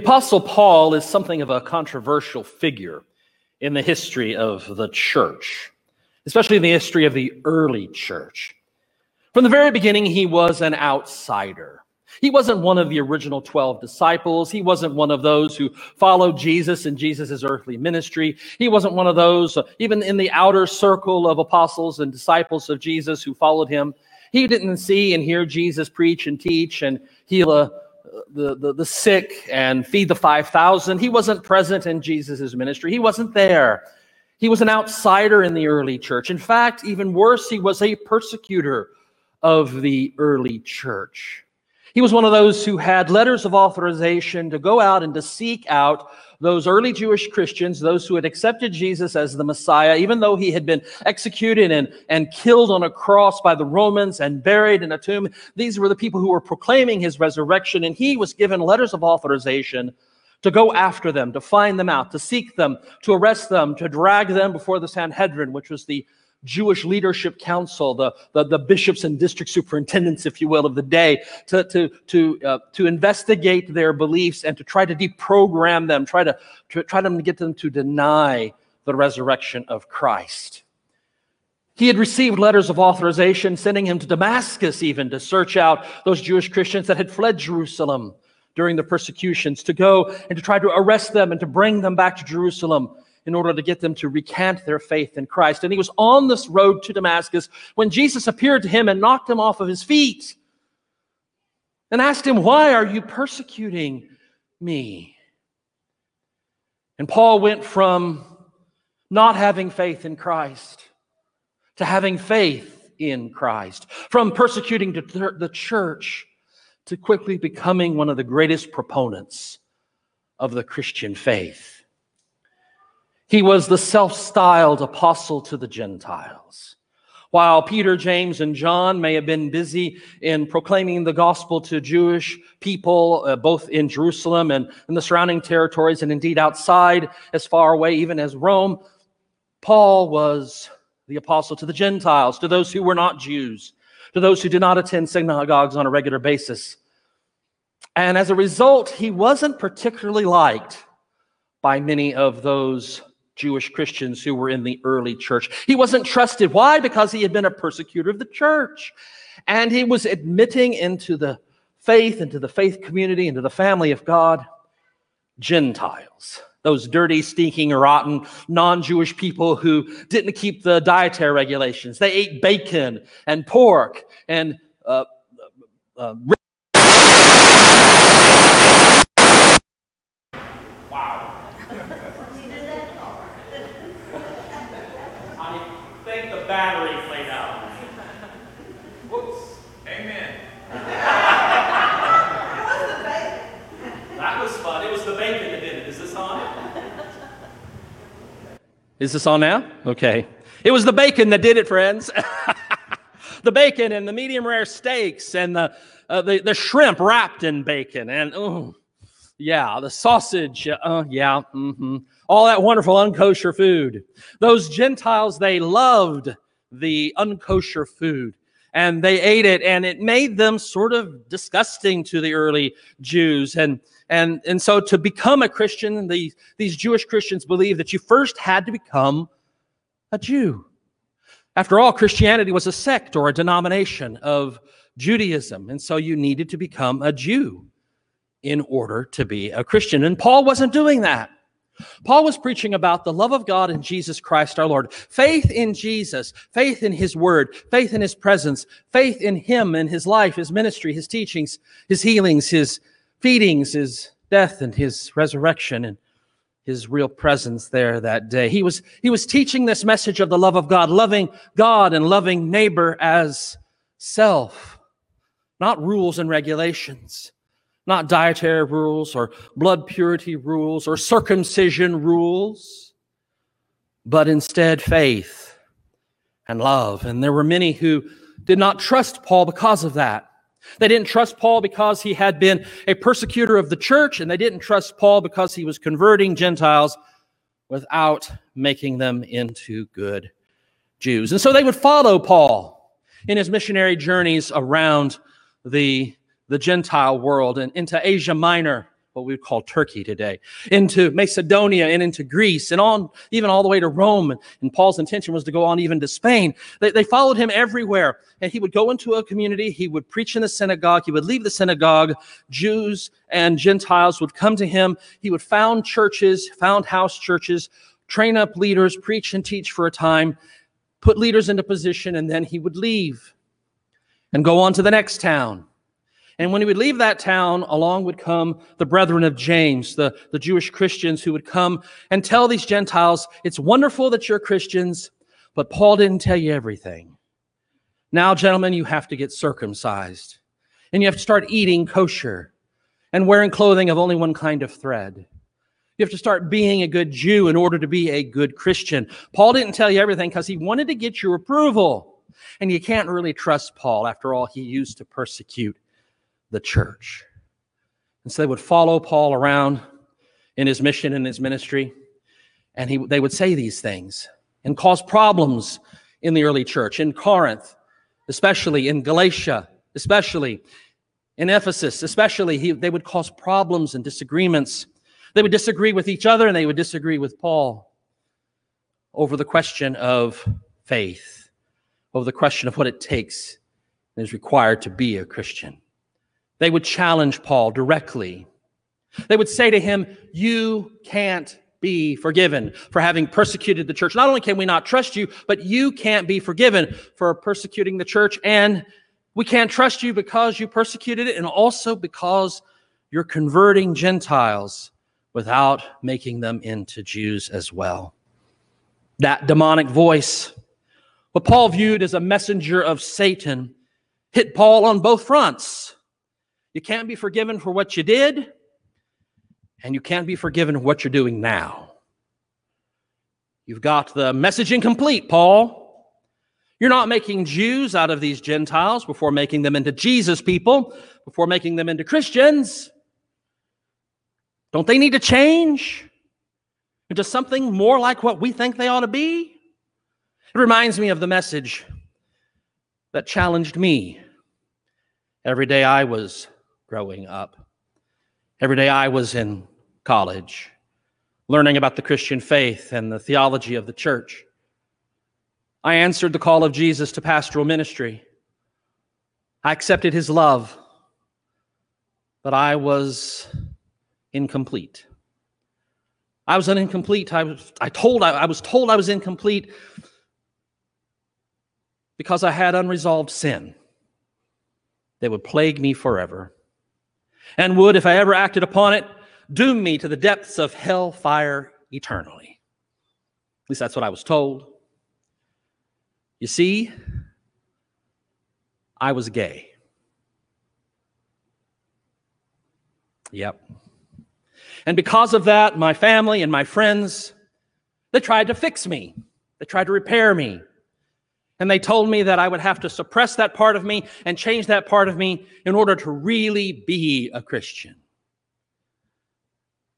Apostle Paul is something of a controversial figure in the history of the church, especially in the history of the early church. From the very beginning, he was an outsider. He wasn't one of the original 12 disciples. He wasn't one of those who followed Jesus in Jesus' earthly ministry. He wasn't one of those, uh, even in the outer circle of apostles and disciples of Jesus who followed him. He didn't see and hear Jesus preach and teach and heal a, the, the, the sick and feed the 5,000. He wasn't present in Jesus' ministry. He wasn't there. He was an outsider in the early church. In fact, even worse, he was a persecutor of the early church. He was one of those who had letters of authorization to go out and to seek out those early Jewish Christians, those who had accepted Jesus as the Messiah, even though he had been executed and, and killed on a cross by the Romans and buried in a tomb. These were the people who were proclaiming his resurrection, and he was given letters of authorization to go after them, to find them out, to seek them, to arrest them, to drag them before the Sanhedrin, which was the Jewish leadership council, the, the, the, bishops and district superintendents, if you will, of the day, to, to, to, uh, to investigate their beliefs and to try to deprogram them, try to, to try to get them to deny the resurrection of Christ. He had received letters of authorization, sending him to Damascus even to search out those Jewish Christians that had fled Jerusalem during the persecutions, to go and to try to arrest them and to bring them back to Jerusalem in order to get them to recant their faith in Christ. And he was on this road to Damascus when Jesus appeared to him and knocked him off of his feet and asked him, Why are you persecuting me? And Paul went from not having faith in Christ to having faith in Christ, from persecuting the church to quickly becoming one of the greatest proponents of the Christian faith. He was the self styled apostle to the Gentiles. While Peter, James, and John may have been busy in proclaiming the gospel to Jewish people, uh, both in Jerusalem and in the surrounding territories, and indeed outside, as far away even as Rome, Paul was the apostle to the Gentiles, to those who were not Jews, to those who did not attend synagogues on a regular basis. And as a result, he wasn't particularly liked by many of those Jewish Christians who were in the early church. He wasn't trusted. Why? Because he had been a persecutor of the church. And he was admitting into the faith, into the faith community, into the family of God, Gentiles. Those dirty, stinking, rotten, non Jewish people who didn't keep the dietary regulations. They ate bacon and pork and uh, uh, battery played out. Whoops. Amen. that was fun. It was the bacon that did it. Is this on? Is this on now? Okay. It was the bacon that did it, friends. the bacon and the medium rare steaks and the, uh, the, the shrimp wrapped in bacon and oh, yeah, the sausage. Uh, yeah, mm-hmm all that wonderful unkosher food. Those Gentiles, they loved the unkosher food and they ate it and it made them sort of disgusting to the early Jews. And, and, and so to become a Christian, the, these Jewish Christians believed that you first had to become a Jew. After all, Christianity was a sect or a denomination of Judaism. And so you needed to become a Jew in order to be a Christian. And Paul wasn't doing that. Paul was preaching about the love of God in Jesus Christ our Lord, faith in Jesus, faith in his word, faith in his presence, faith in him and his life, his ministry, his teachings, his healings, his feedings, his death and his resurrection and his real presence there that day. He was he was teaching this message of the love of God, loving God and loving neighbor as self, not rules and regulations not dietary rules or blood purity rules or circumcision rules, but instead faith and love. And there were many who did not trust Paul because of that. They didn't trust Paul because he had been a persecutor of the church, and they didn't trust Paul because he was converting Gentiles without making them into good Jews. And so they would follow Paul in his missionary journeys around the the Gentile world and into Asia Minor, what we would call Turkey today, into Macedonia and into Greece and on even all the way to Rome. And Paul's intention was to go on even to Spain. They, they followed him everywhere. And he would go into a community, he would preach in the synagogue, he would leave the synagogue. Jews and Gentiles would come to him. He would found churches, found house churches, train up leaders, preach and teach for a time, put leaders into position, and then he would leave and go on to the next town and when he would leave that town, along would come the brethren of James, the, the Jewish Christians who would come and tell these Gentiles, it's wonderful that you're Christians, but Paul didn't tell you everything. Now, gentlemen, you have to get circumcised and you have to start eating kosher and wearing clothing of only one kind of thread. You have to start being a good Jew in order to be a good Christian. Paul didn't tell you everything because he wanted to get your approval. And you can't really trust Paul. After all, he used to persecute the church. And so they would follow Paul around in his mission and his ministry, and he, they would say these things and cause problems in the early church, in Corinth, especially in Galatia, especially in Ephesus, especially. He, they would cause problems and disagreements. They would disagree with each other and they would disagree with Paul over the question of faith, over the question of what it takes and is required to be a Christian. They would challenge Paul directly. They would say to him, You can't be forgiven for having persecuted the church. Not only can we not trust you, but you can't be forgiven for persecuting the church. And we can't trust you because you persecuted it and also because you're converting Gentiles without making them into Jews as well. That demonic voice, what Paul viewed as a messenger of Satan, hit Paul on both fronts. You can't be forgiven for what you did, and you can't be forgiven for what you're doing now. You've got the message incomplete, Paul. You're not making Jews out of these Gentiles before making them into Jesus people, before making them into Christians. Don't they need to change into something more like what we think they ought to be? It reminds me of the message that challenged me every day I was growing up. Every day I was in college, learning about the Christian faith and the theology of the church. I answered the call of Jesus to pastoral ministry. I accepted his love, but I was incomplete. I was incomplete. I was, I told I, I was told I was incomplete because I had unresolved sin that would plague me forever and would, if I ever acted upon it, doom me to the depths of hell fire eternally. At least that's what I was told. You see, I was gay. Yep. And because of that, my family and my friends, they tried to fix me. They tried to repair me. And they told me that I would have to suppress that part of me and change that part of me in order to really be a Christian.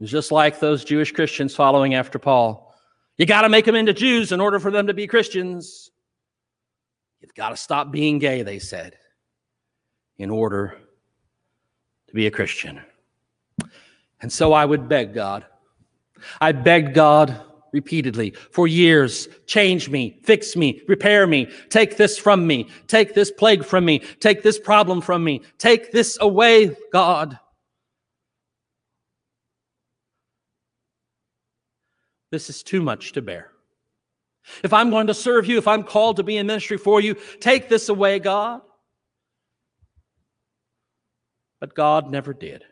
It's just like those Jewish Christians following after Paul. You got to make them into Jews in order for them to be Christians. You've got to stop being gay, they said, in order to be a Christian. And so I would beg God. I begged God repeatedly for years. Change me, fix me, repair me, take this from me, take this plague from me, take this problem from me, take this away, God. This is too much to bear. If I'm going to serve you, if I'm called to be in ministry for you, take this away, God. But God never did.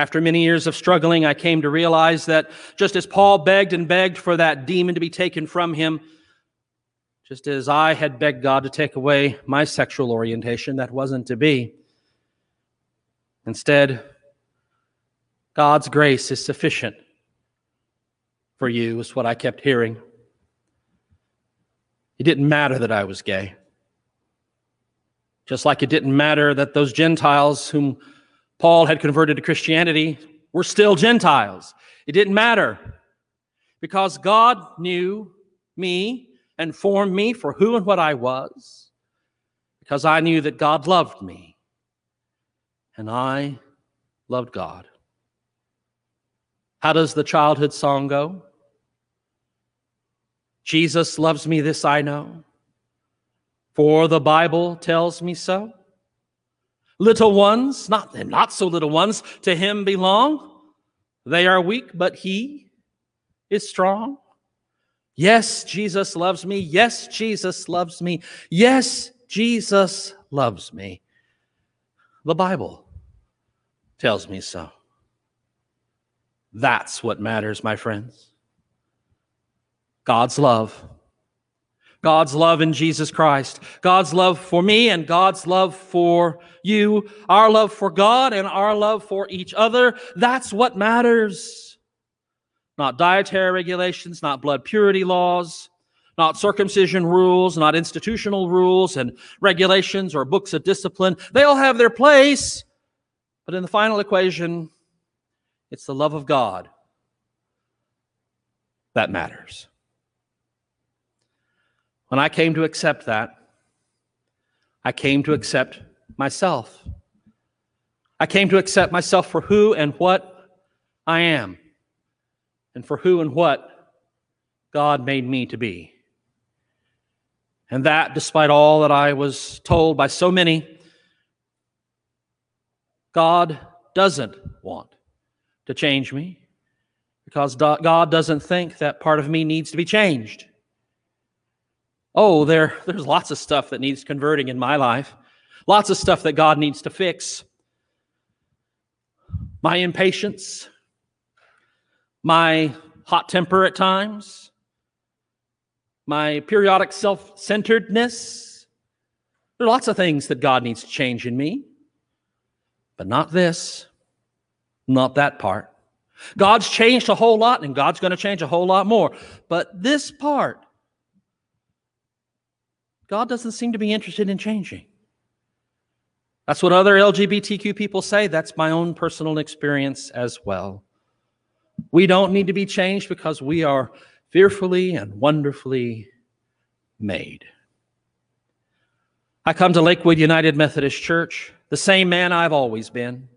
After many years of struggling, I came to realize that just as Paul begged and begged for that demon to be taken from him, just as I had begged God to take away my sexual orientation, that wasn't to be. Instead, God's grace is sufficient for you, is what I kept hearing. It didn't matter that I was gay. Just like it didn't matter that those Gentiles whom Paul had converted to Christianity were still Gentiles. It didn't matter because God knew me and formed me for who and what I was, because I knew that God loved me and I loved God. How does the childhood song go? Jesus loves me, this I know, for the Bible tells me so. Little ones, not, not so little ones, to him belong. They are weak, but he is strong. Yes, Jesus loves me. Yes, Jesus loves me. Yes, Jesus loves me. The Bible tells me so. That's what matters, my friends. God's love. God's love in Jesus Christ. God's love for me and God's love for you. Our love for God and our love for each other. That's what matters. Not dietary regulations, not blood purity laws, not circumcision rules, not institutional rules and regulations or books of discipline. They all have their place. But in the final equation, it's the love of God that matters. When I came to accept that, I came to accept myself. I came to accept myself for who and what I am, and for who and what God made me to be. And that, despite all that I was told by so many, God doesn't want to change me because God doesn't think that part of me needs to be changed. Oh, there, there's lots of stuff that needs converting in my life, lots of stuff that God needs to fix. My impatience, my hot temper at times, my periodic self centeredness. There are lots of things that God needs to change in me, but not this, not that part. God's changed a whole lot, and God's going to change a whole lot more. But this part, God doesn't seem to be interested in changing. That's what other LGBTQ people say. That's my own personal experience as well. We don't need to be changed because we are fearfully and wonderfully made. I come to Lakewood United Methodist Church, the same man I've always been,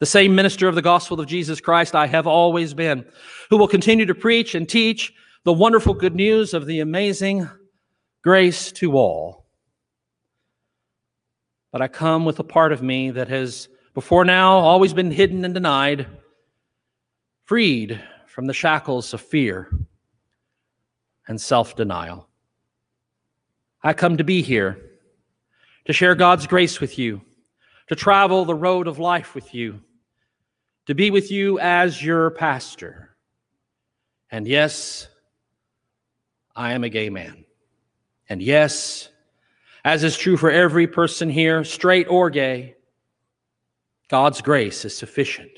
the same minister of the gospel of Jesus Christ I have always been, who will continue to preach and teach the wonderful good news of the amazing grace to all. But I come with a part of me that has, before now, always been hidden and denied, freed from the shackles of fear and self denial. I come to be here, to share God's grace with you, to travel the road of life with you, to be with you as your pastor. And yes, I am a gay man. And yes, as is true for every person here, straight or gay, God's grace is sufficient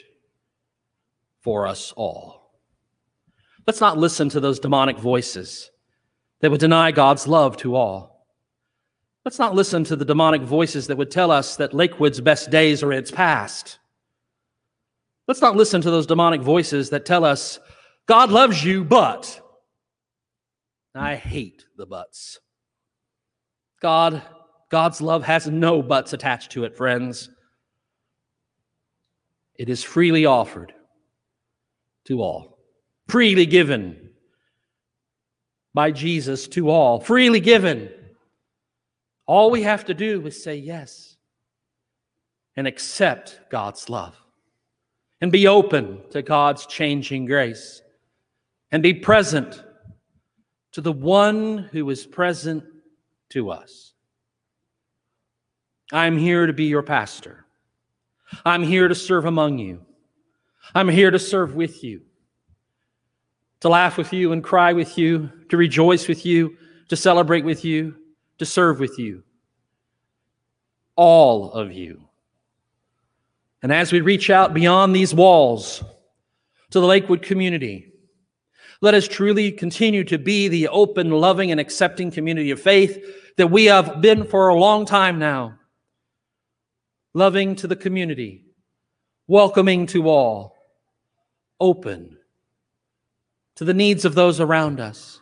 for us all. Let's not listen to those demonic voices that would deny God's love to all. Let's not listen to the demonic voices that would tell us that Lakewood's best days are in its past. Let's not listen to those demonic voices that tell us God loves you, but I hate the buts. God, God's love has no buts attached to it, friends. It is freely offered to all, freely given by Jesus to all, freely given. All we have to do is say yes and accept God's love and be open to God's changing grace and be present to the one who is present to us. I'm here to be your pastor. I'm here to serve among you. I'm here to serve with you, to laugh with you and cry with you, to rejoice with you, to celebrate with you, to serve with you. All of you. And as we reach out beyond these walls to the Lakewood community, let us truly continue to be the open, loving, and accepting community of faith that we have been for a long time now. Loving to the community, welcoming to all, open to the needs of those around us,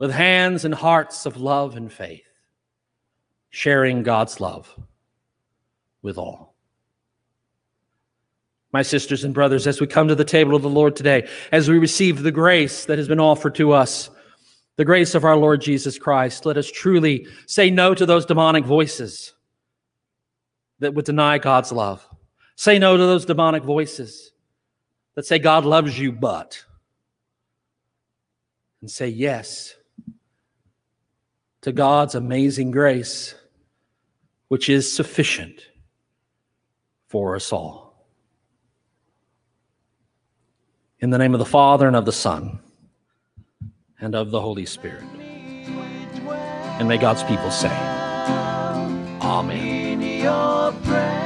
with hands and hearts of love and faith, sharing God's love with all. My sisters and brothers, as we come to the table of the Lord today, as we receive the grace that has been offered to us, the grace of our Lord Jesus Christ, let us truly say no to those demonic voices that would deny God's love. Say no to those demonic voices that say God loves you, but. And say yes to God's amazing grace, which is sufficient for us all. In the name of the Father and of the Son and of the Holy Spirit. And may God's people say, Amen.